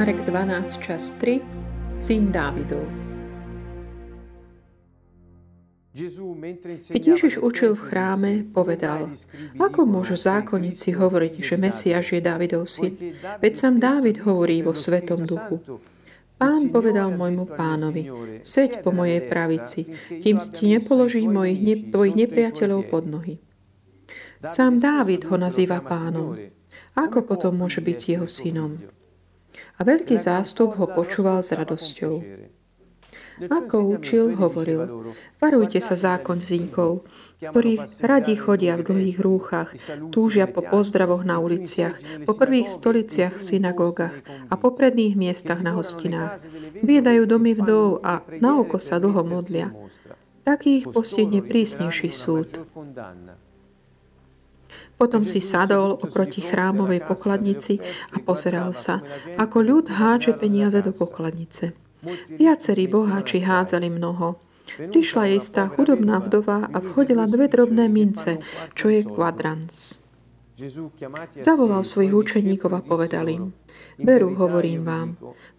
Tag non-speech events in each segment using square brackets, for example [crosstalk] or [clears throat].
Marek 12, čas 3, syn Dávidov. Keď Ježiš učil v chráme, povedal, ako môžu zákonníci hovoriť, že Mesiáš je Dávidov syn? Veď sám Dávid hovorí vo Svetom duchu. Pán povedal môjmu pánovi, seď po mojej pravici, kým ti nepoložím mojich ne, tvojich nepriateľov pod nohy. Sám Dávid ho nazýva pánom. Ako potom môže byť jeho synom? A veľký zástup ho počúval s radosťou. Ako učil, hovoril, varujte sa zákonníkov, ktorí radi chodia v dlhých rúchach, túžia po pozdravoch na uliciach, po prvých stoliciach v synagógach a po predných miestach na hostinách. Biedajú domy vdov a na oko sa dlho modlia. Takých postihne prísnejší súd. Potom si sadol oproti chrámovej pokladnici a pozeral sa, ako ľud hádže peniaze do pokladnice. Viacerí boháči hádzali mnoho. Prišla istá chudobná vdova a vchodila dve drobné mince, čo je kvadrans. Zavolal svojich učeníkov a povedal im, Veru, hovorím vám,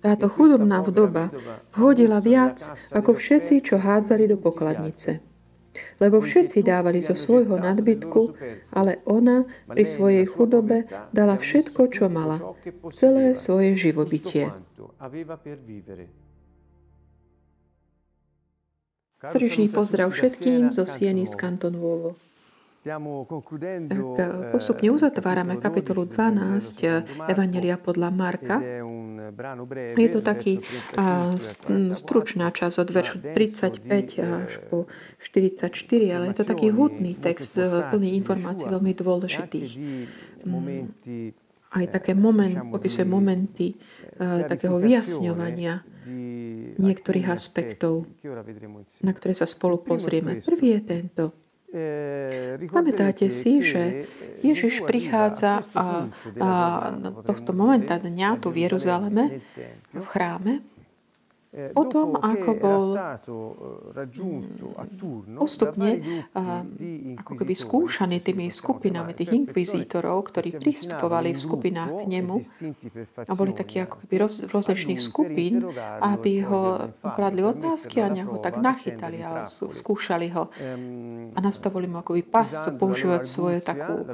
táto chudobná vdoba vhodila viac ako všetci, čo hádzali do pokladnice lebo všetci dávali zo svojho nadbytku, ale ona pri svojej chudobe dala všetko, čo mala, celé svoje živobytie. Srdečný pozdrav všetkým zo Sieny z Kantonuovo. Tak eh, postupne uzatvárame kapitolu 12 eh, Evangelia podľa Marka. Je to taký stručná časť od veršu 35 až po 44, ale je to taký hudný text, eh, plný informácií veľmi dôležitých. Mm, aj také moment, popisuje momenty takého vyjasňovania niektorých aspektov, na ktoré sa spolu pozrieme. Prvý je tento. Pamätáte si, že Ježiš prichádza a, a tohto momenta dňa tu v Jeruzaleme, v chráme, o tom, ako bol postupne ako keby skúšaný tými skupinami tých inkvizítorov, ktorí pristupovali v skupinách k nemu a boli takí ako keby roz, rozličných skupín, aby ho kladli otázky a ho tak nachytali a skúšali ho a nastavili mu akoby pascu, používať svoju takú,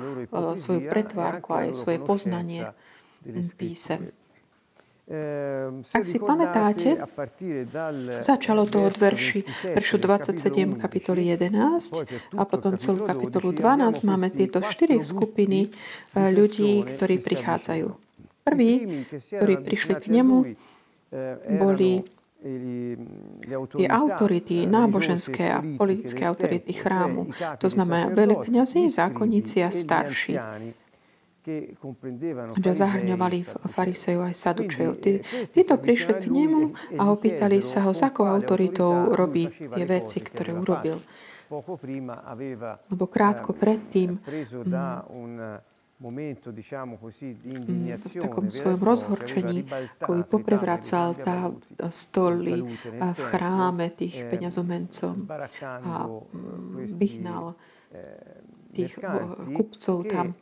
svoju pretvárku aj svoje poznanie písem. Ehm, Ak si pamätáte, začalo to od verši, veršu 27 kapitoly 11 a potom celú kapitolu 12 máme tieto štyri skupiny eh, ľudí, ktorí prichádzajú. Prví, ktorí prišli k nemu, eh, boli tie autority, náboženské a politické autority chrámu. To znamená veľkňazi, zákonníci a starší že zahrňovali farisejov aj sadučejov. títo prišli k nemu a opýtali sa ho, s akou autoritou robí tie veci, ktoré urobil. Lebo krátko predtým v takom svojom rozhorčení, ako by poprevracal tá stoly v chráme tých peňazomencom a vyhnal tých kupcov tam,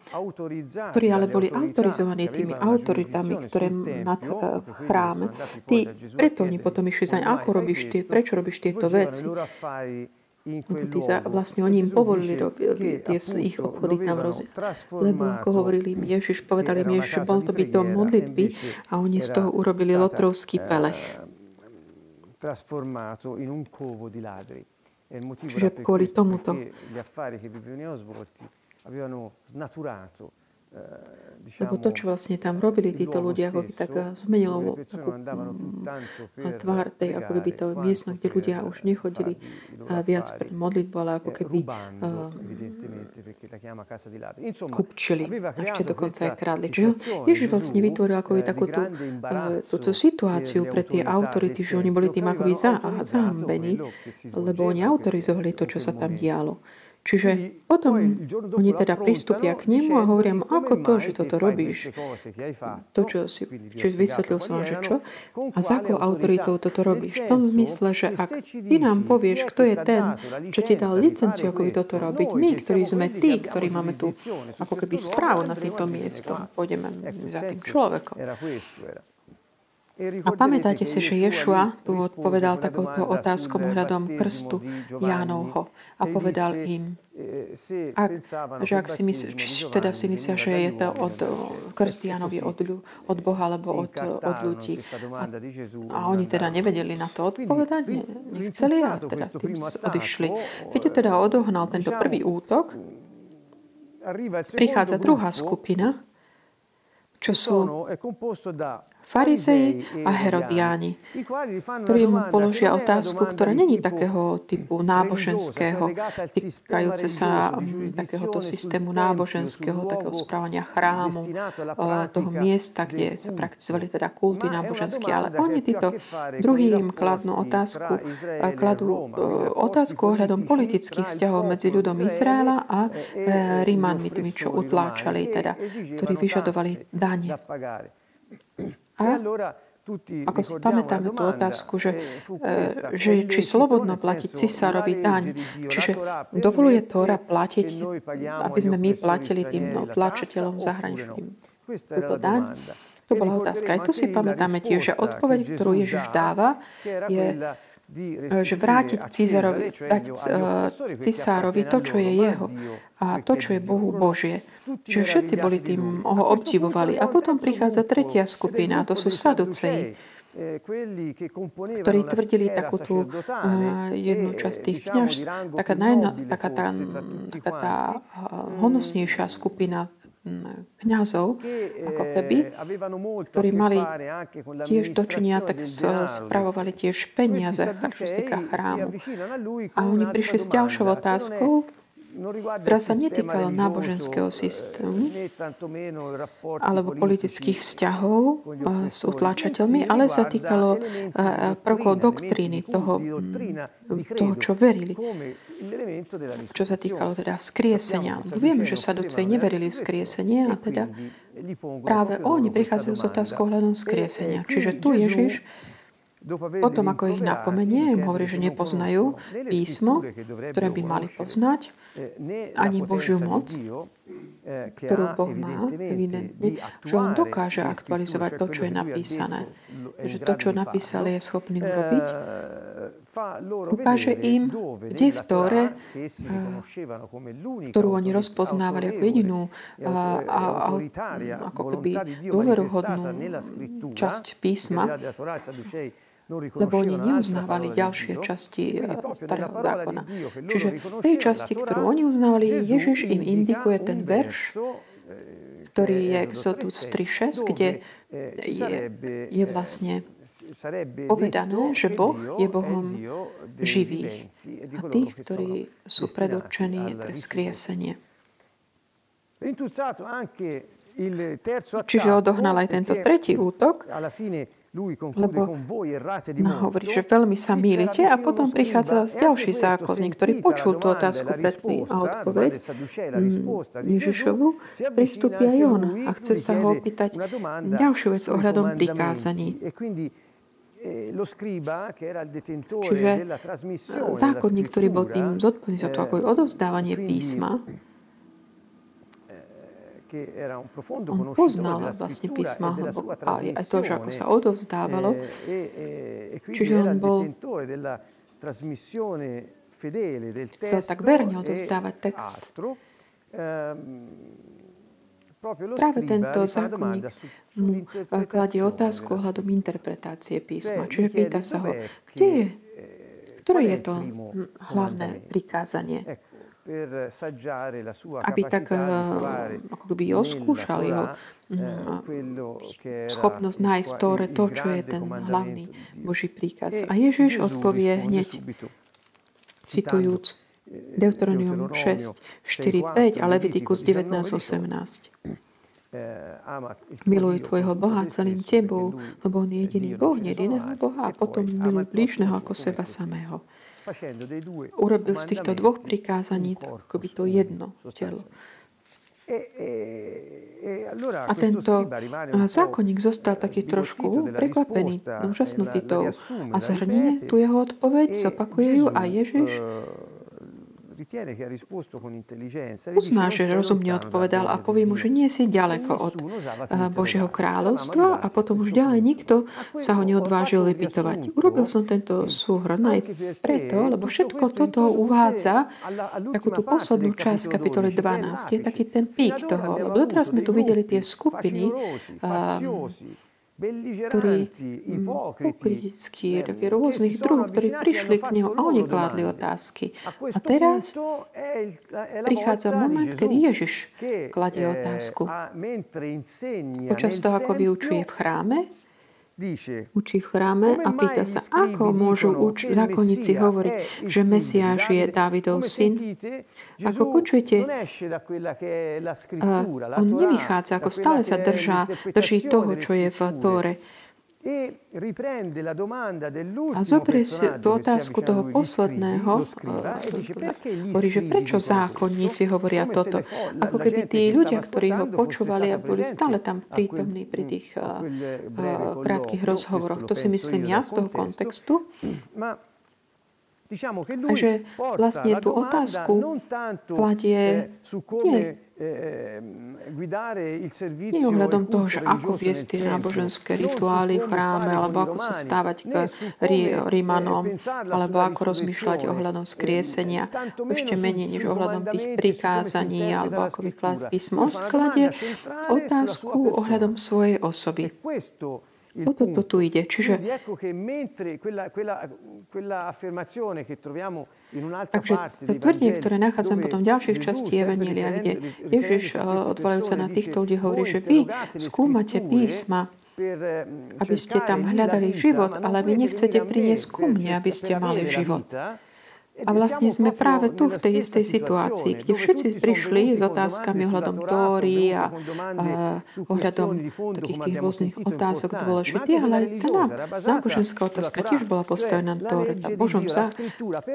ktorí ale boli autorizovaní tými autoritami, ktoré nad eh, v chráme. Tí, preto oni potom išli za ako robíš tie, prečo robíš tieto veci. Tí za, vlastne oni im povolili robiť tie ich obchody tam roz... Lebo ako hovorili im Ježiš, povedali im Ježiš, že bol to byť dom modlitby a oni z toho urobili lotrovský pelech. Trasformato in un covo di ladri. Čiže kvôli tomuto avevano snaturato lebo to, čo vlastne tam robili títo ľudia, ako by tak zmenilo tvár tej, ako by to miesto, kde ľudia už nechodili viac pred modlitbu, ale ako keby kupčili, ešte dokonca aj krádli. Čiže Ježiš vlastne vytvoril ako takú tú, túto situáciu pre tie autority, že oni boli tým akoby zahambení, lebo oni autorizovali to, čo sa tam dialo. Čiže potom oni teda pristúpia k nemu a hovoria mu, ako to, že toto robíš. To, čo si čiže vysvetlil som že čo. A za akou autoritou toto robíš. V tom zmysle, že ak ty nám povieš, kto je ten, čo ti dal licenciu, ako by toto robiť, my, ktorí sme tí, ktorí máme tu ako keby správu na týmto miesto, pôjdeme za tým človekom. A pamätáte si, že Ješua tu odpovedal takouto otázkou ohľadom krstu Jánovho a povedal im, ak, že ak si mysl, či teda si myslia, že je to od krst Jánovi od, od Boha alebo od, od ľudí. A, a oni teda nevedeli na to odpovedať, ne, nechceli a teda tým odišli. Keď je teda odohnal tento prvý útok, prichádza druhá skupina, čo sú farizei a herodiáni, ktorí mu položia otázku, ktorá není takého typu náboženského, týkajúce sa takéhoto systému náboženského, takého správania chrámu, toho miesta, kde sa praktizovali teda kulty náboženské, ale oni títo druhý im kladnú otázku, kladú otázku ohľadom politických vzťahov medzi ľudom Izraela a Rímanmi, tými, čo utláčali, teda, ktorí vyžadovali dane. A? Ako si pamätáme tú otázku, že, eh, že či slobodno platiť cisárovi daň, čiže dovoluje Tóra platiť, aby sme my platili tým no, tlačiteľom zahraničným. Túto daň? To bola otázka. Aj tu si pamätáme tiež, že odpoveď, ktorú Ježiš dáva, je že vrátiť Cisárovi, dať uh, Cisárovi to, čo je jeho a to, čo je Bohu Božie. Čiže všetci boli tým, ho obdivovali. A potom prichádza tretia skupina, to sú Saduceji, ktorí tvrdili takú tú uh, jednu časť tých kniaž, taká, najna, taká tá, taká tá uh, honosnejšia skupina kňazov, ako keby, ktorí mali tiež dočinia, tak spravovali tiež peniaze, čo sa týka chrámu. A oni prišli s ďalšou otázkou, ktorá sa netýkala náboženského systému alebo politických vzťahov s utláčateľmi, ale sa týkalo prvkov doktríny, toho, toho, čo verili. Čo sa týkalo teda skriesenia. Vieme, že saducej neverili v skriesenie a teda práve oni prichádzajú s otázkou hľadom skriesenia. Čiže tu Ježiš potom, ako ich napomenie, im hovorí, že nepoznajú písmo, ktoré by mali poznať, ani Božiu moc, ktorú Boh má, evidentne, že On dokáže aktualizovať to, čo je napísané. Že to, čo napísali, je schopný urobiť. Ukáže im, kde v Tóre, ktorú oni rozpoznávali ako jedinú a, a, a, ako keby dôveruhodnú časť písma, lebo oni neuznávali ďalšie časti eh, starého zákona. Čiže v tej časti, ktorú oni uznávali, Ježiš im indikuje ten verš, ktorý je Exodus 3.6, kde je, je vlastne povedané, že Boh je Bohom živých a tých, ktorí sú predurčení pre skriesenie. Čiže odohnal aj tento tretí útok, lebo no, hovorí, že veľmi sa mýlite a potom prichádza ďalší zákonník, ktorý počul tú otázku predtým a odpoveď. Ježišovu, pristúpi aj on a chce sa ho opýtať ďalšiu vec ohľadom prikázaní. Čiže zákonník, ktorý bol tým zodpovedný za to, ako je odovzdávanie písma, on poznal vlastne písma a aj to, že ako sa odovzdávalo. Eh, e, e Čiže on bol chcel tak verne odovzdávať text. Práve tento zákonník mu eh, kladie otázku ohľadom interpretácie písma. Čiže pýta sa ho, kde je, eh, ktoré je to hlavné prikázanie? aby tak eh, ako keby oskúšal jeho eh, mm, schopnosť nájsť v Tóre to, čo je ten hlavný Boží príkaz. A Ježiš odpovie hneď, citujúc Deuteronomium 6, 4, 5 a Levitikus 19, 18. Miluj tvojho Boha celým tebou, lebo On je jediný Boh, jediného Boha a potom miluj blížneho ako seba samého. Urobil z týchto dvoch prikázaní tak by to jedno telo. A tento zákonník zostal taký trošku prekvapený, úžasnutý tou. A zhrnie tu jeho odpoveď, zopakuje ju a Ježiš uzná, že rozumne odpovedal a povie mu, že nie si ďaleko od eh, Božieho kráľovstva a potom už ďalej nikto sa ho neodvážil vypytovať. Urobil som tento súhrn aj preto, lebo všetko toto uvádza takú tú poslednú časť kapitoly 12. Je taký ten pík toho. Lebo doteraz sme tu videli tie skupiny, ktorí pokritickí, také rôznych druhov, ktorí prišli k neho a oni kládli otázky. A teraz prichádza moment, keď Ježiš kladie otázku. Počas toho, ako vyučuje v chráme, učí v chráme a pýta sa, ako môžu uč- zákonníci hovoriť, že Mesiáš je Dávidov syn. Ako počujete, on nevychádza, ako stále sa držá, drží toho, čo je v Tóre. E a zoberie si tú otázku toho posledného, hovorí, že prečo zákonníci hovoria toto. Ako keby tí ľudia, ktorí ho počúvali a boli stále tam prítomní pri tých krátkých rozhovoroch. To si myslím ja z toho kontextu. A že vlastne tú otázku kladie nie Ehm, Nie ohľadom toho, že ako viesť tie náboženské rituály v chráme, alebo ako sa stávať k Rímanom, alebo ako rozmýšľať ohľadom skriesenia, ešte menej než ohľadom tých prikázaní, alebo ako vykladať písmo. Skladie otázku ohľadom svojej osoby. O toto tu ide. Čiže, takže to tvrdenie, ktoré nachádzam potom v ďalších častí Evanília, kde Ježiš, odvolajúca na týchto ľudí, hovorí, že vy skúmate písma, aby ste tam hľadali život, ale vy nechcete priniesť ku mne, aby ste mali život. A vlastne sme práve tu v tej istej situácii, kde všetci prišli s otázkami ohľadom Tóry a, a ohľadom takých tých rôznych otázok dôležitých, ale aj tá náboženská otázka tiež bola postavená na Tóre. A Božom za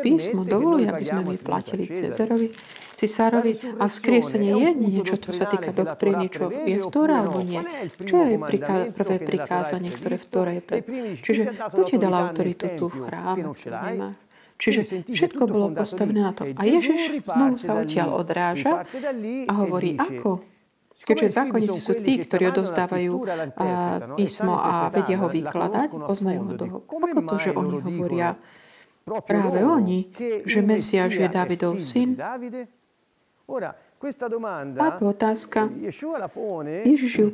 písmo dovoluje, aby sme my platili Cezarovi, cisárovi a vzkriesenie je niečo, čo sa týka doktríny, čo je v Tóre alebo nie. Čo je priká- prvé prikázanie, ktoré v Tóre je pred... Čiže kto ti dal autoritu tu v chráme? Nemá. Čiže všetko bolo postavené na to. A Ježiš znovu sa odtiaľ odráža a hovorí, ako Keďže zákonníci sú tí, ktorí odovzdávajú písmo a vedia ho vykladať, poznajú ho toho. Ako to, že oni hovoria práve oni, že Mesiáš je Davidov syn? Táto otázka. Ježiš ju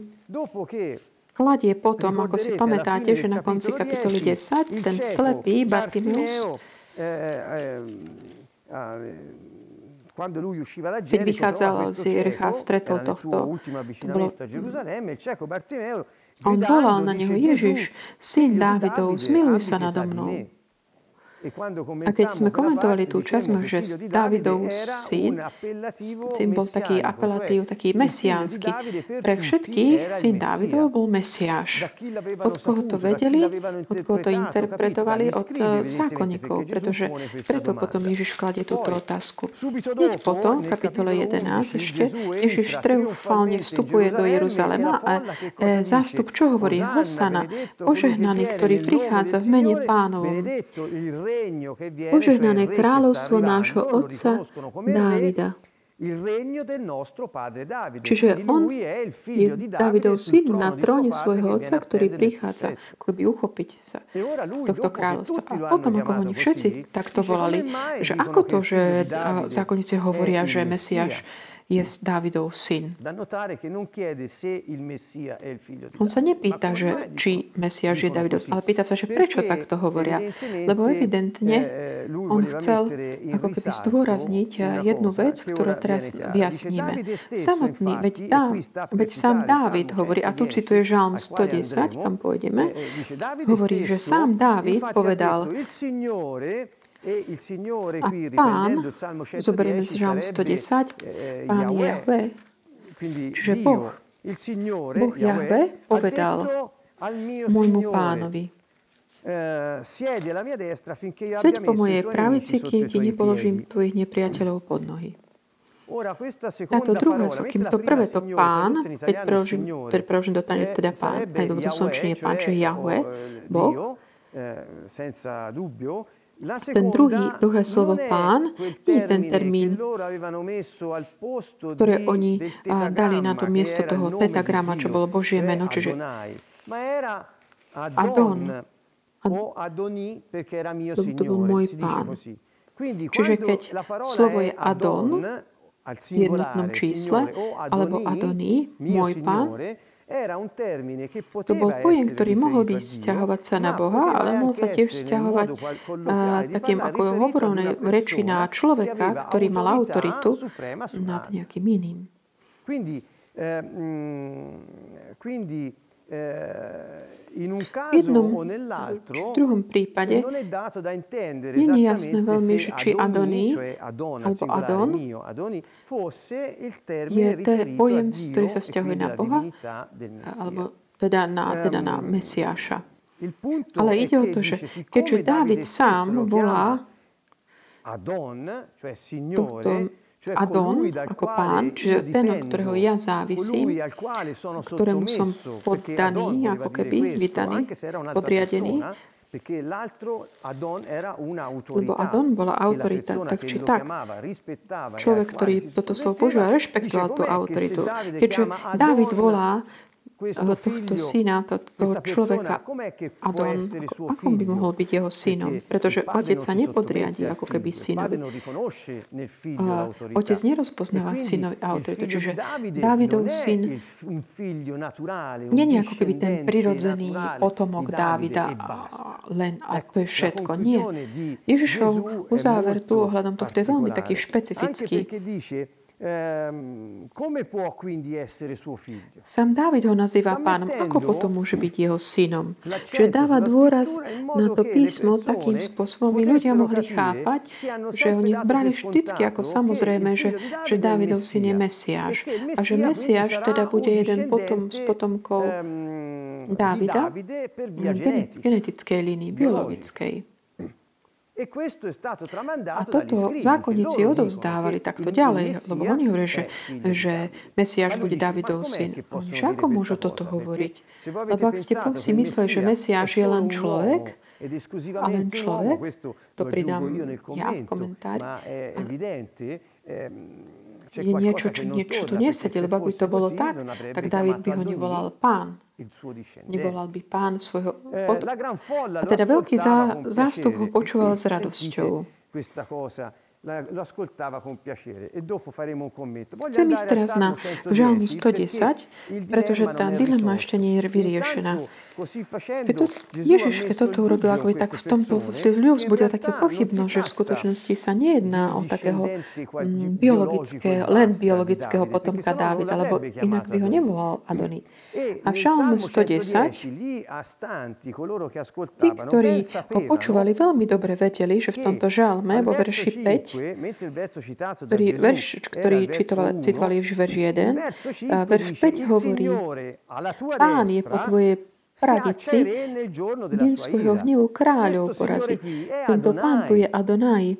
kladie potom, ako si pamätáte, že na konci kapitoly 10 ten slepý Bartimeus keď vychádzal z Jericha, stretol tohto. To bolo, on volal na neho, Ježiš, syn Dávidov, zmiluj sa nado mnou. A keď sme komentovali tú časť, že Dávidov syn, syn bol taký apelatív, taký mesiánsky. Pre všetkých syn Dávidov bol mesiáš. Od koho to vedeli, od koho to interpretovali, od eh, zákonníkov, pretože preto potom Ježiš kladie túto otázku. Hneď potom, v kapitole 11 ešte, Ježiš triumfálne vstupuje do Jeruzalema a e, zástup čo hovorí? Hosana, požehnaný, ktorý prichádza v mene pánovom. Požehnané kráľovstvo nášho otca Dávida. Čiže on je Davidov syn na tróne svojho otca, ktorý prichádza by uchopiť sa e tohto kráľovstva. A potom, ako oni všetci takto volali, že ako to, že zákonníci hovoria, že Mesiáš je Dávidov syn. On sa nepýta, že či Mesiáš je Dávidov, ale pýta sa, že prečo takto hovoria. Lebo evidentne eh, on chcel ako keby zdôrazniť eh, jednu vec, ktorú teraz vyjasníme. Samotný, veď, dá, veď sám Dávid hovorí, a tu cituje Žalm 110, kam pôjdeme, eh, hovorí, že sám Dávid povedal, E a pán, zoberieme si Žalm 110, eh, pán Jahve, čiže Boh, Boh Jahve povedal môjmu pánovi, eh, Seď po mojej pravici, kým ti nepoložím tvojich nepriateľov pod nohy. Táto druhá, kým to prvé to pán, keď preložím, keď preložím do tane, teda pán, aj do slnčenie pán, čiže Jahve, Boh, ten druhý, druhé slovo pán, nie je ten termín, ktoré oni dali na to miesto toho tetagrama, čo bolo Božie meno, čiže Adon. To bol môj pán. Čiže keď slovo je Adon v jednotnom čísle, alebo Adoni, môj pán, to bol pojem, ktorý mohol byť vzťahovať sa na Boha, ale mohol sa tiež vzťahovať takým, ako hovorené reči na človeka, ktorý mal autoritu nad nejakým iným. Quindi, eh, mm, quindi v jednom či v druhom prípade nie je jasné veľmi, že či Adoni alebo Adon je ten pojem, ktorý sa stiahuje na Boha, alebo teda na, teda na Mesiáša. Ale ide o to, že keďže Dávid sám volá tohto Adon ako pán, čiže ten, od ktorého ja závisím, ktorému som poddaný, ako keby vydaný, podriadený, lebo Adon bola autorita, tak či tak. Človek, ktorý toto slovo používa, rešpektoval tú autoritu. Keďže Dávid volá tohto syna, toho človeka Adon, ako by mohol byť jeho synom? Pretože otec sa nepodriadi ako keby synovi. Otec nerozpoznáva synovi autoritu. Čiže Dávidov syn je ako keby ten prirodzený potomok Dávida len a to je všetko. Nie. Ježišov uzáver tu ohľadom tohto je veľmi taký špecifický. Ehm, Sam Dávid ho nazýva pánom. Ako potom môže byť jeho synom? Čiže dáva dôraz na to písmo takým spôsobom, aby ľudia mohli chápať, že oni brali vždycky ako samozrejme, že, že Dávidov syn je Mesiáš. A že Mesiáš teda bude jeden potom z potomkov Dávida v genetickej línii, biologickej. E A toto zákonníci odovzdávali takto ďalej, lebo oni hovoria, že, že Mesiáš bude Davidov syn. Že ako môžu toto hovoriť? Lebo ak ste si mysleli, že Mesiáš je len človek, a len človek, to pridám ja v komentári, je niečo, čo, niečo tu nesedí, lebo ak by to bolo tak, tak David by ho nevolal pán. Nevolal by pán svojho eh, pod... A teda veľký zá, zástup ho počúval s radosťou. E. Chcem ísť teraz na Žalm 110, pretože tá dilema ešte nie je vyriešená. Keď to, Ježiš, keď toto urobil, ako by tak v tomto ľudia vzbudil také pochybnosť, že v skutočnosti sa nejedná o takého mm, biologické, len biologického potomka Dávida, lebo inak by ho nevolal Adony. A v Žalme 110 tí, ktorí ho počúvali, veľmi dobre vedeli, že v tomto žalme, vo verši 5, ktorý, verš, ktorý čitovali, citovali v verši 1, verš 5 hovorí, Pán je po tvojej pravici, deň svojho hnevu kráľov porazí. Tento pán tu je Adonai.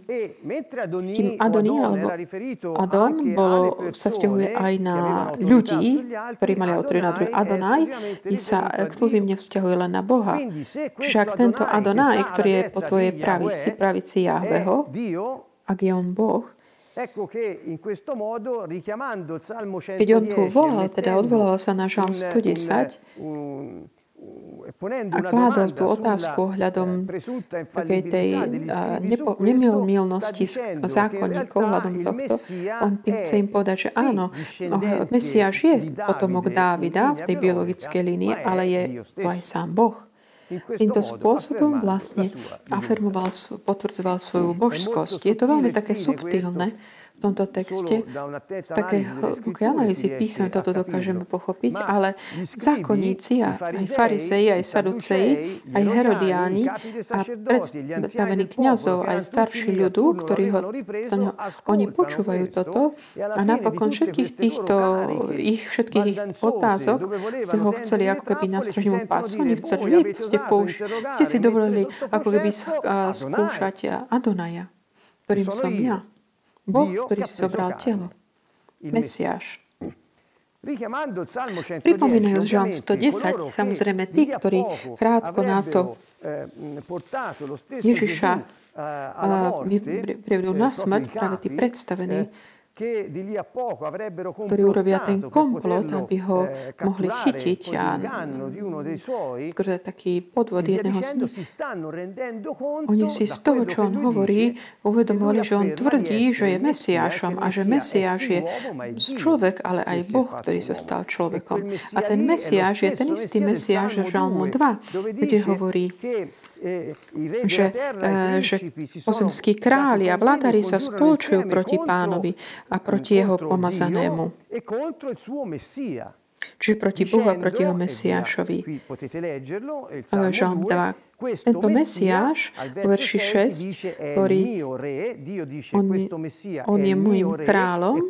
Kým Adoni alebo Adon bolo, sa vzťahuje aj na ľudí, ktorí mali autoritu na druhý. Adonai sa exkluzívne vzťahuje len na Boha. Čiže ak tento Adonai, ktorý je po tvojej pravici, pravici Jahveho, ak je on Boh, keď on tu volal, teda odvolal sa na Žalm 110, a kládol tú otázku ohľadom takej tej nepo, nemilnosti zákonníkov ohľadom tohto, on tým chce im povedať, že áno, no, Mesiáš je potomok Dávida v tej biologickej línii, ale je to aj sám Boh. Týmto spôsobom vlastne afirmoval, potvrdzoval svoju božskosť. Je to veľmi také subtilné, v tomto texte. Z hlbokej analýzy písme toto dokážeme pochopiť, ale zákonníci a aj fariseji, aj saduceji, aj herodiáni a predstavení kňazov, aj starší ľudu, ktorí ho, ňo, oni počúvajú toto a napokon všetkých týchto ich, všetkých ich otázok, ktoré ho chceli ako keby na stražnému pásu, oni chceli, vy ste, ste si dovolili ako keby skúšať Adonaja, ktorým som ja. Boh, ktorý si zobral telo. Mesiáš. Pripomínajú Žalm 110, samozrejme tí, ktorí krátko na to Ježiša privedú na smrť, práve tí predstavení, ktorí urobia ten komplot, aby ho mohli chytiť a skrze taký podvod jedného z nich. Oni si z toho, čo on hovorí, uvedomovali, že on tvrdí, že je Mesiášom a že Mesiáš je človek, ale aj Boh, ktorý sa stal človekom. A ten Mesiáš je ten istý Mesiáš Žalmu 2, kde hovorí, že, e, že pozemskí králi a vládari sa spoločujú proti pánovi a proti jeho pomazanému. Čiže proti Bohu a proti jeho Mesiášovi. Žalm 2. Tento Mesiáš vo verši 6 hovorí, on on je môjim kráľom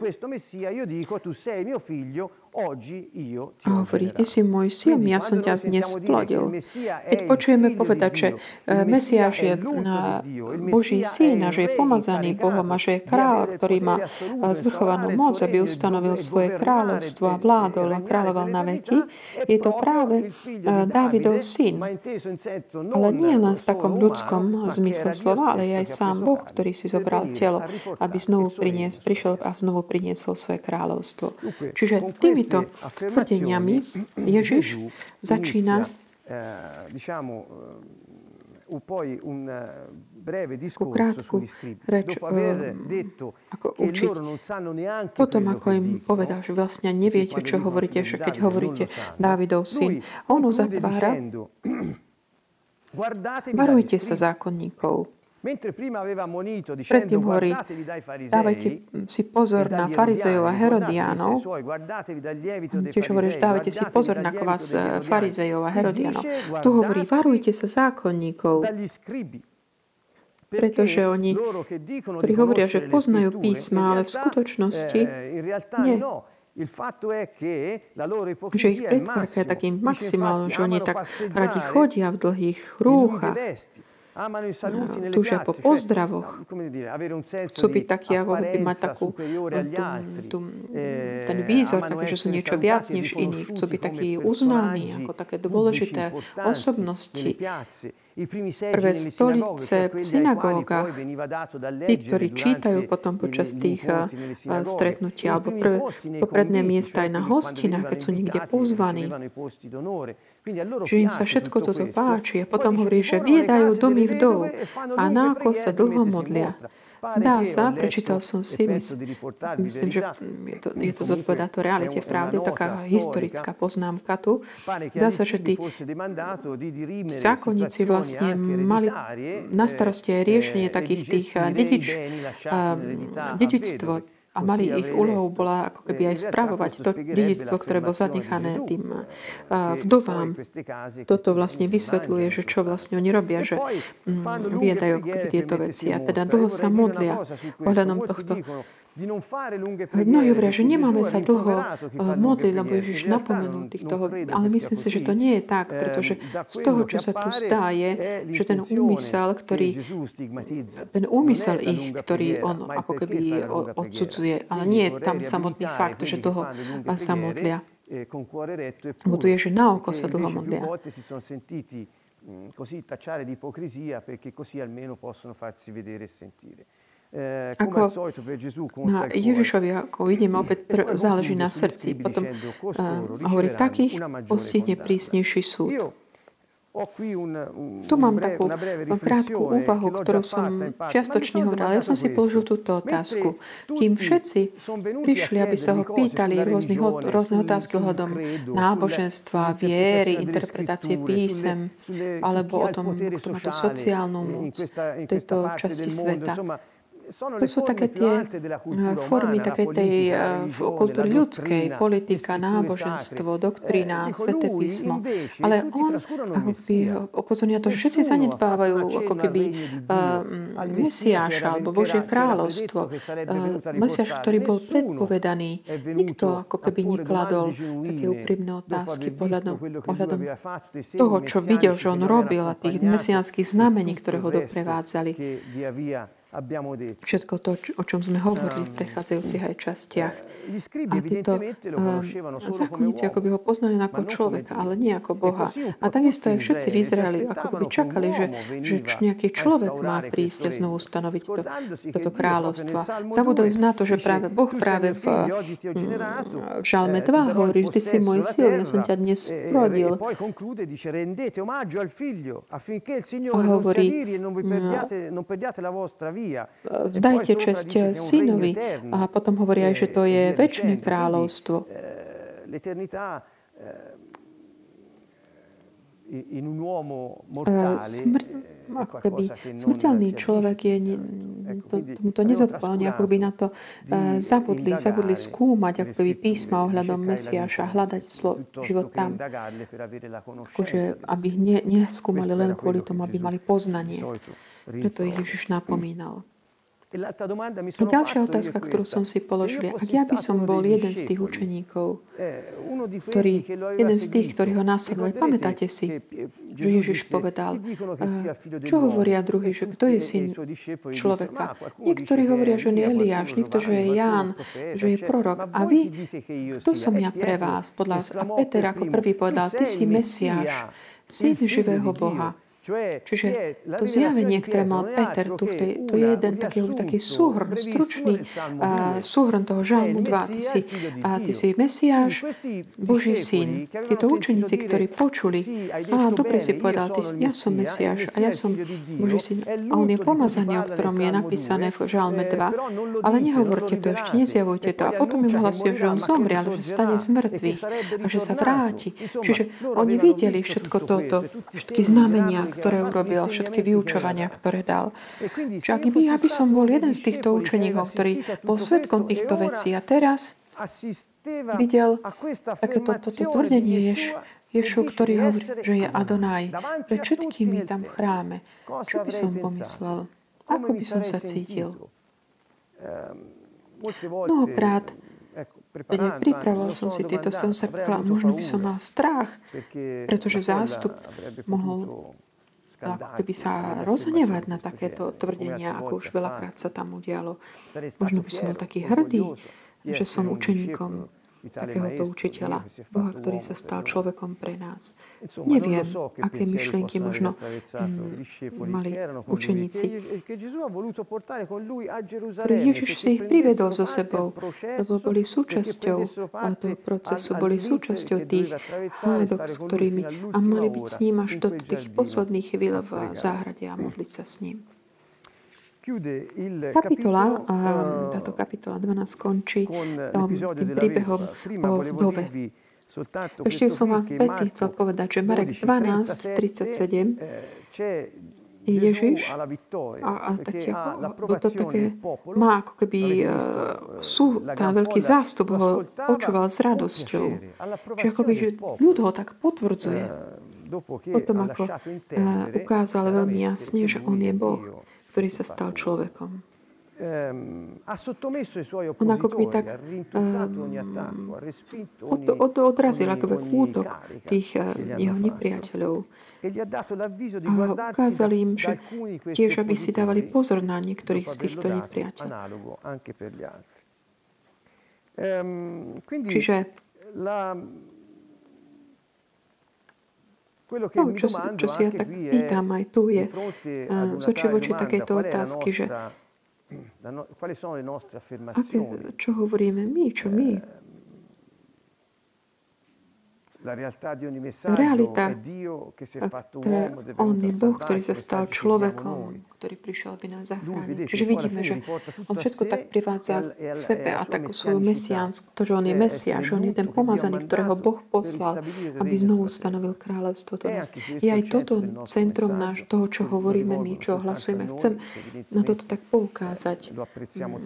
a hovorí, ty si môj syn, ja som ťa dnes splodil. Keď počujeme povedať, že e, Mesiáš je Boží syn a že je pomazaný Bohom a že je král, ktorý má e, zvrchovanú moc, aby ustanovil svoje kráľovstvo a vládol a kráľoval na veky, je to práve e, Dávidov syn. Ale nie len v takom ľudskom zmysle slova, ale aj sám Boh, ktorý si zobral telo, aby znovu prinies, prišiel a znovu priniesol svoje kráľovstvo. Čiže týmito tvrdeniami Ježiš začína takú krátku reč ako učiť. Potom, ako im povedal, že vlastne neviete, čo hovoríte, že keď hovoríte Dávidov syn, on uzatvára [clears throat] Varujte sa zákonníkov. Predtým hovorí, dávajte si pozor na farizejov a herodiánov. Tiež hovorí, že dávajte si pozor na vás farizejov a herodiánov. Tu hovorí, varujte sa zákonníkov, pretože oni, ktorí hovoria, že poznajú písma, ale v skutočnosti nie že ich pretvárka je takým maximálnym, že oni tak radi chodia v dlhých rúchach, túžia po pozdravoch, chcú byť takí, ako by mať takú, tú, ten výzor, také, že sú niečo viac než iní, chcú byť takí uznaní, ako také dôležité osobnosti. prvé stolice v synagógach, tí, ktorí čítajú potom počas tých stretnutí, alebo prvé popredné miesta aj na hostinách, keď sú niekde pozvaní. Že im sa všetko toto páči a potom hovorí, že viedajú domy vdov a náko sa dlho modlia. Zdá sa, prečítal som si, myslím, že je to, je to zodpovedá to realite, pravde, taká historická poznámka tu. Zdá sa, že tí zákonníci vlastne mali na starosti aj riešenie takých tých dedič, dedičstvo a mali ich úlohou bola ako keby aj spravovať to dedictvo, ktoré bolo zanechané tým vdovám. Toto vlastne vysvetľuje, že čo vlastne oni robia, že keby tieto veci a teda dlho sa modlia. ohľadom tohto Mnohí hovoria, že nemáme sa dlho eh, modliť, lebo Ježiš napomenul týchto, ale myslím si, že to nie je tak, pretože z toho, čo sa tu zdá, je, že ten úmysel, ktorý, ten úmysel ich, ktorý on ako keby odsudzuje, ale nie je tam samotný fakt, že dlho sa modlia. Buduje, že na oko sa dlho modlia. così tacciare di ipocrisia perché così almeno possono farsi vedere e sentire. Eh, ako na Ježišovi, ako vidíme, opäť záleží na srdci. Potom uh, hovorí, takých postihne prísnejší súd. Tu mám takú krátku úvahu, ktorú som čiastočne hovorila. Ja som si položil túto otázku. Kým všetci prišli, aby sa ho pýtali rôznych, rôzne otázky ohľadom náboženstva, viery, interpretácie písem, alebo o tom, kto má tú sociálnu moc v tejto časti sveta to sú také tie eh, formy také tej eh, kultúry ľudskej, politika, náboženstvo, doktrína, sveté písmo. Ale on ako by upozorňuje to, že všetci zanedbávajú ako keby Mesiáša alebo Božie kráľovstvo. Uh, Mesiáš, ktorý bol predpovedaný. Nikto ako keby nekladol také úprimné otázky pohľadom, pohľadom toho, čo videl, že on robil a tých mesiánskych znamení, ktoré ho doprevádzali všetko to, o čom sme hovorili v ehm, prechádzajúcich aj častiach. Eh, a títo uh, zákonníci ako by ho poznali ako človeka, ale nie ako Boha. A takisto aj všetci v Izraeli ako by čakali, že, že nejaký človek má prísť a znovu stanoviť to, toto kráľovstvo. Zabudajú na to, že práve Boh práve v, mm, v Žalme 2 eh, hovorí, vždy si môj sil, ja som ťa dnes rodil. A hovorí, vzdajte česť synovi. A potom hovorí aj, že to je väčšie kráľovstvo. Smr- ako keby smrteľný človek je, to, tomu to nezodpovedal, ako by na to uh, zabudli, zabudli skúmať, ako keby písma ohľadom Mesiáša, hľadať slo, život tam. Akože, aby ne, neskúmali len kvôli tomu, aby mali poznanie. Preto ich Ježiš napomínal. A ďalšia otázka, ktorú som si položil, ak ja by som bol jeden z tých učeníkov, eh, ktorý, jeden z tých, ktorí ho následovali, pamätáte si, že Ježiš povedal, eh, čo hovoria druhý, že kto je syn človeka. Niektorí hovoria, že on je Eliáš, niekto, že je Ján, že je prorok. A vy, kto som ja pre vás? Podľa vás. A Peter ako prvý povedal, ty si Mesiáš, syn živého Boha. Čiže to zjavenie, ktoré mal Peter tu, v tej, to je jeden taký, taký súhrn, stručný uh, súhrn toho žalmu 2. Ty si, uh, ty si Mesiáš, Boží syn. Títo učeníci, ktorí počuli, a dobre si povedal, ty, ja som Mesiáš a ja som Boží syn. A on je pomazanie, o ktorom je napísané v žalme 2. Ale nehovorte to ešte, nezjavujte to. A potom im hlasia, že on zomrie, ale že stane z mŕtvych a že sa vráti. Čiže oni videli všetko toto, všetky znamenia, ktoré urobil, všetky vyučovania, ktoré dal. Čiže ak by, ja by som bol jeden z týchto učeníkov, ktorý bol svetkom týchto vecí a teraz videl takéto toto tvrdenie Jež, Ješu, ktorý hovorí, že je Adonaj pred všetkými tam v chráme. Čo by som pomyslel? Ako by som sa cítil? Mnohokrát pripravoval som si tieto, som sa možno by som mal strach, pretože zástup mohol ako keby sa rozhnevať na takéto tvrdenia, ako už veľakrát sa tam udialo. Možno by som bol taký hrdý, že som učeníkom takéhoto učiteľa, Boha, ktorý sa stal človekom pre nás. Neviem, aké myšlienky možno mm, mali učeníci, ktorí Ježiš si ich privedol so sebou, lebo boli súčasťou toho procesu, boli súčasťou tých hádok, s ktorými a mali byť s ním až do tých posledných chvíľ v záhrade a modliť sa s ním. Kapitola, ehm, táto kapitola 12 skončí tom, tým príbehom o vdove. Ešte som vám Peti chcel povedať, že Marek 12, 37 Ježiš a, a také, to také, má ako keby sú, tá veľký zástup ho počúval s radosťou. Čiže ako by, že ľud ho tak potvrdzuje. Potom ako ukázal veľmi jasne, že on je Boh ktorý sa stal človekom. Ehm, On ako by tak um, od, od, odrazil ako útok tých uh, jeho nepriateľov. A ukázal im, že tiež, aby si dávali pozor na niektorých z týchto nepriateľov. Ehm, Čiže No, čo, čo si ja tak pýtam aj tu je, uh, z oči voči takejto otázky, že aké, čo hovoríme my, čo my, eh, Realita, on je Boh, ktorý sa stal človekom, ktorý prišiel, aby nás zachránil. Čiže vidíme, že on všetko tak privádza k sebe a takú svoju mesiánsku, to, že on je Mesiáš, on je ten pomazaný, ktorého Boh poslal, aby znovu stanovil kráľovstvo. To je aj toto centrom náš, toho, čo hovoríme my, čo hlasujeme. Chcem na toto tak poukázať.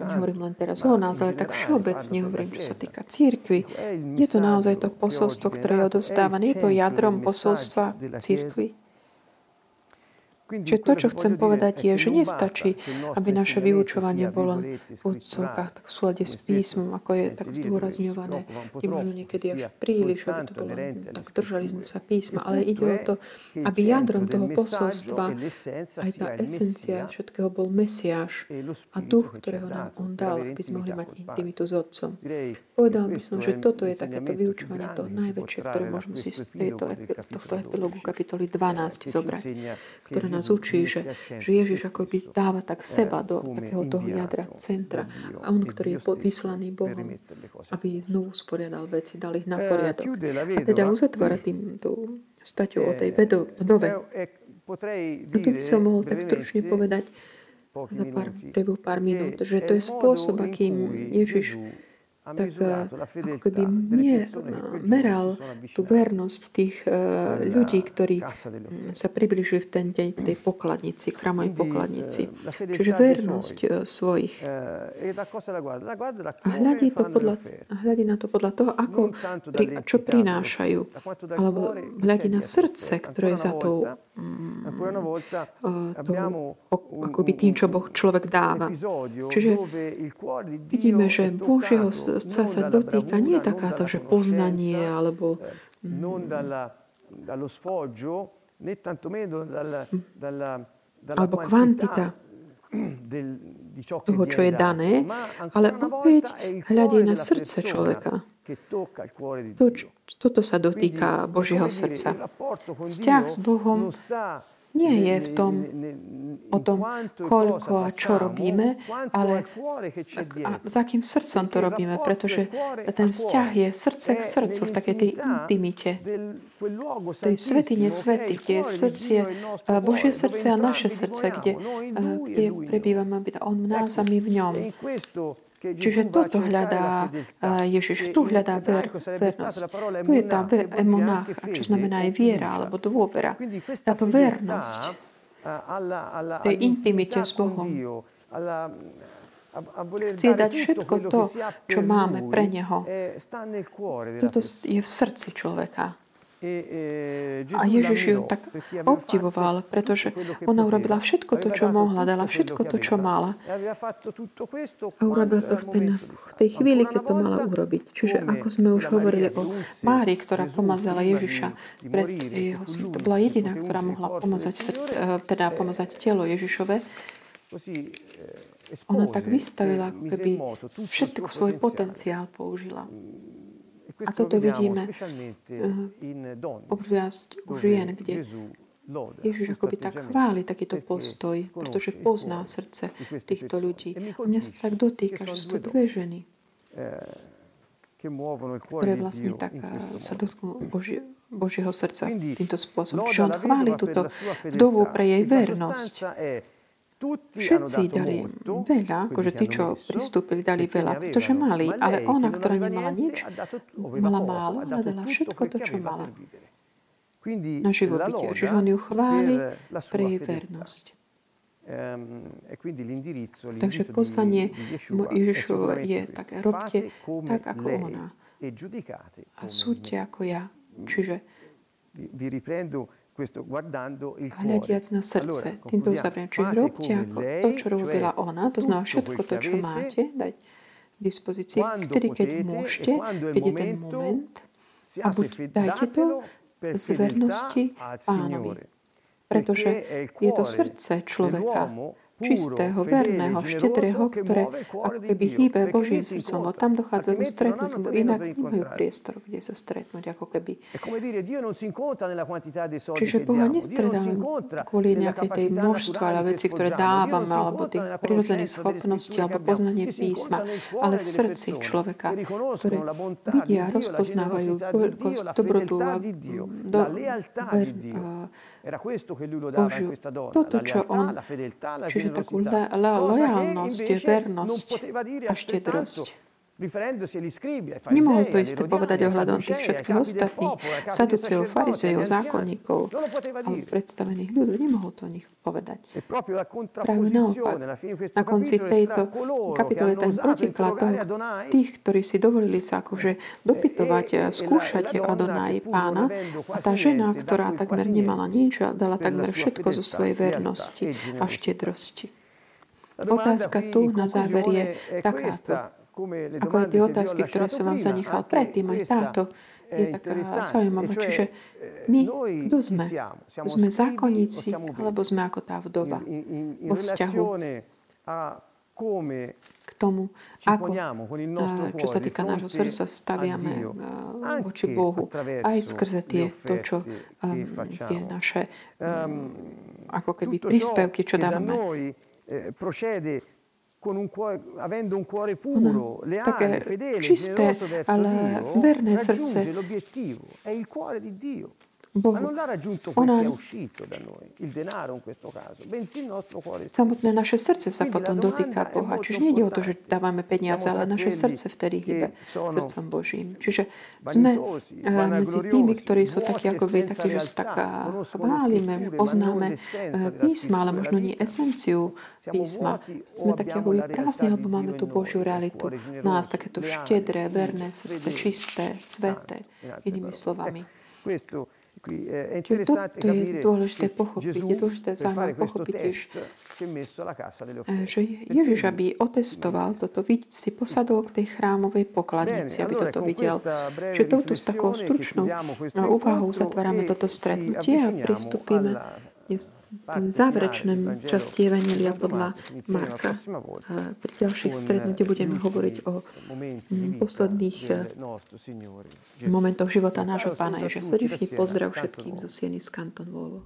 Nehovorím len teraz o nás, ale tak všeobecne hovorím, čo sa týka církvy. Je to naozaj to posolstvo, ktoré je odovzdávaný, je to jadrom posolstva církvy. Čiže to, čo chcem povedať, je, že nestačí, aby naše vyučovanie bolo v odsúkach tak v súlade s písmom, ako je tak zdôrazňované. Je možno niekedy až príliš, aby to bolo, tak držali sme sa písma, ale ide o to, aby jadrom toho posolstva aj tá esencia všetkého bol Mesiáš a duch, ktorého nám on dal, aby sme mohli mať intimitu s Otcom. Povedal by som, že toto je takéto vyučovanie, to najväčšie, ktoré môžeme si z tejto, tohto epilogu kapitoly 12 zobrať, ktoré nás nás učí, že, že Ježiš ako by dáva tak seba do takého toho jadra, centra. A on, ktorý je vyslaný Bohom, aby znovu sporiadal veci, dal ich na poriadok. A teda uzatvára tým tú staťou o tej vdove. A tu by som mohol tak stručne povedať za pár, priebehu pár minút, že to je spôsob, akým Ježiš tak ako keby mier, meral tú vernosť tých uh, ľudí, ktorí sa približili v ten deň tej pokladnici, chramovej pokladnici. Čiže vernosť svojich. A hľadí, to podľa, hľadí na to podľa toho, ako, pri, čo prinášajú. Alebo hľadí na srdce, ktoré je za tou uh, akoby tým, čo Boh človek dáva. Čiže vidíme, že Božieho sa sa dotýka nie je takáto, že poznanie alebo mm, alebo kvantita toho, čo je dané, ale opäť hľadí na srdce človeka. To, toto sa dotýka Božieho srdca. Vzťah s Bohom nie je v tom, o tom, koľko a čo robíme, ale a za akým srdcom to robíme, pretože ten vzťah je srdce k srdcu, v takej tej intimite, tej svetine svety, kde je srdce, Božie srdce a naše srdce, kde, kde prebývame, on v nás a my v ňom. Čiže toto hľadá Ježiš. Tu hľadá ver, vernosť. Tu je tá ver, emonách, čo znamená aj viera alebo dôvera. Táto vernosť tej intimite s Bohom. Chce dať všetko to, čo máme pre Neho. Toto je v srdci človeka. E, a Ježiš ju tak obdivoval, pretože ona urobila všetko to, čo mohla, dala všetko to, čo mala. A urobila to v, ten, v tej chvíli, keď to mala urobiť. Čiže ako sme už hovorili o Mári, ktorá pomazala Ježiša pred jeho To bola jediná, ktorá mohla pomazať, srdce, e, teda pomazať telo Ježišove. Ona tak vystavila, keby všetko svoj potenciál použila. A toto vidíme obzvlášť u žien, kde Ježiš akoby tak chváli takýto postoj, pretože pozná srdce týchto ľudí. A mňa sa tak dotýka, že sú to dve ženy, ktoré vlastne tak sa dotknú Božie, Božieho srdca týmto spôsobom. Čiže on chváli túto vdovu pre jej vernosť. Všetci dali veľa, akože tí, čo pristúpili, dali veľa, pretože mali, ale ona, ktorá nemala nič, mala málo, ale dala všetko to, čo mala. na živobytie. Čiže on ju chváli pre jej vernosť. Ehm, e Takže pozvanie Ježišovo je také, robte tak ako ona. e a súďte ako ja. Čiže hľadiac na srdce. Týmto uzavriem. Čiže robte ako to, čo robila ona, to znamená všetko to, čo máte, dať k dispozícii, vtedy, keď môžete, keď je ten moment, a buď dajte to z vernosti pánovi. Pretože je to srdce človeka, čistého, verného, štedrého, ktoré ako keby hýbe Božím srdcom. A tam dochádza k stretnutiu, lebo inak nemajú priestor, kde sa stretnúť, ako keby. Čiže Boha nestredáme kvôli nejakej tej množstva, ale veci, ktoré dávame, alebo tých prirodzených schopností, alebo poznanie písma, ale v srdci človeka, ktoré vidia, rozpoznávajú dobrotu a do, ver, Božiu. Toto, čo on, čiže takú lojalnosť, vernosť a štedrosť. Nemohol to isté povedať ohľadom tých všetkých ostatných saduceov, farizejov, zákonníkov a predstavených ľudí. Nemohol to o nich povedať. Práve naopak, na konci tejto kapitoly ten protiklad tých, ktorí si dovolili sa akože dopytovať, skúšať Adonaj pána a tá žena, ktorá takmer nemala nič a dala takmer všetko zo svojej vernosti a štedrosti. Otázka tu na záver je takáto ako aj tie otázky, ktoré som vám zanechal predtým, aj táto je taká zaujímavá. Čiže my, kto sme? Sme zákonníci, alebo sme ako tá vdova vo vzťahu? k tomu, ako, čo sa týka nášho srdca, staviame voči Bohu. Aj skrze tie, to, čo tie naše ako keby príspevky, čo dávame Avendo un cuore puro, le altre ci stanno a vederne il serzetto: è il cuore di Dio. Ona... questo. Samotné naše srdce sa potom dotýka Boha. Čiže nejde o to, že dávame peniaze, ale naše srdce vtedy hýbe srdcom Božím. Čiže sme medzi tými, ktorí sú takí ako vy, takí, že sa taká chválime, poznáme písma, ale možno nie esenciu písma. Sme takí ako vy prázdni, alebo máme tú Božiu realitu. Nás takéto štedré, verné srdce, čisté, sveté, inými slovami. Čiže toto je dôležité pochopiť. Je dôležité zaujímavé pochopiť že Ježiš, aby otestoval toto, si posadol k tej chrámovej pokladnici, aby toto videl. Čiže touto s takou stručnou úvahou zatvárame toto stretnutie a pristúpime tým záverečným časti Evangelia podľa Marka. Pri ďalších stretnutí budeme hovoriť o posledných momentoch života nášho pána Ježa. Srdečne pozdrav všetkým zo Sieny z Kanton Volvo.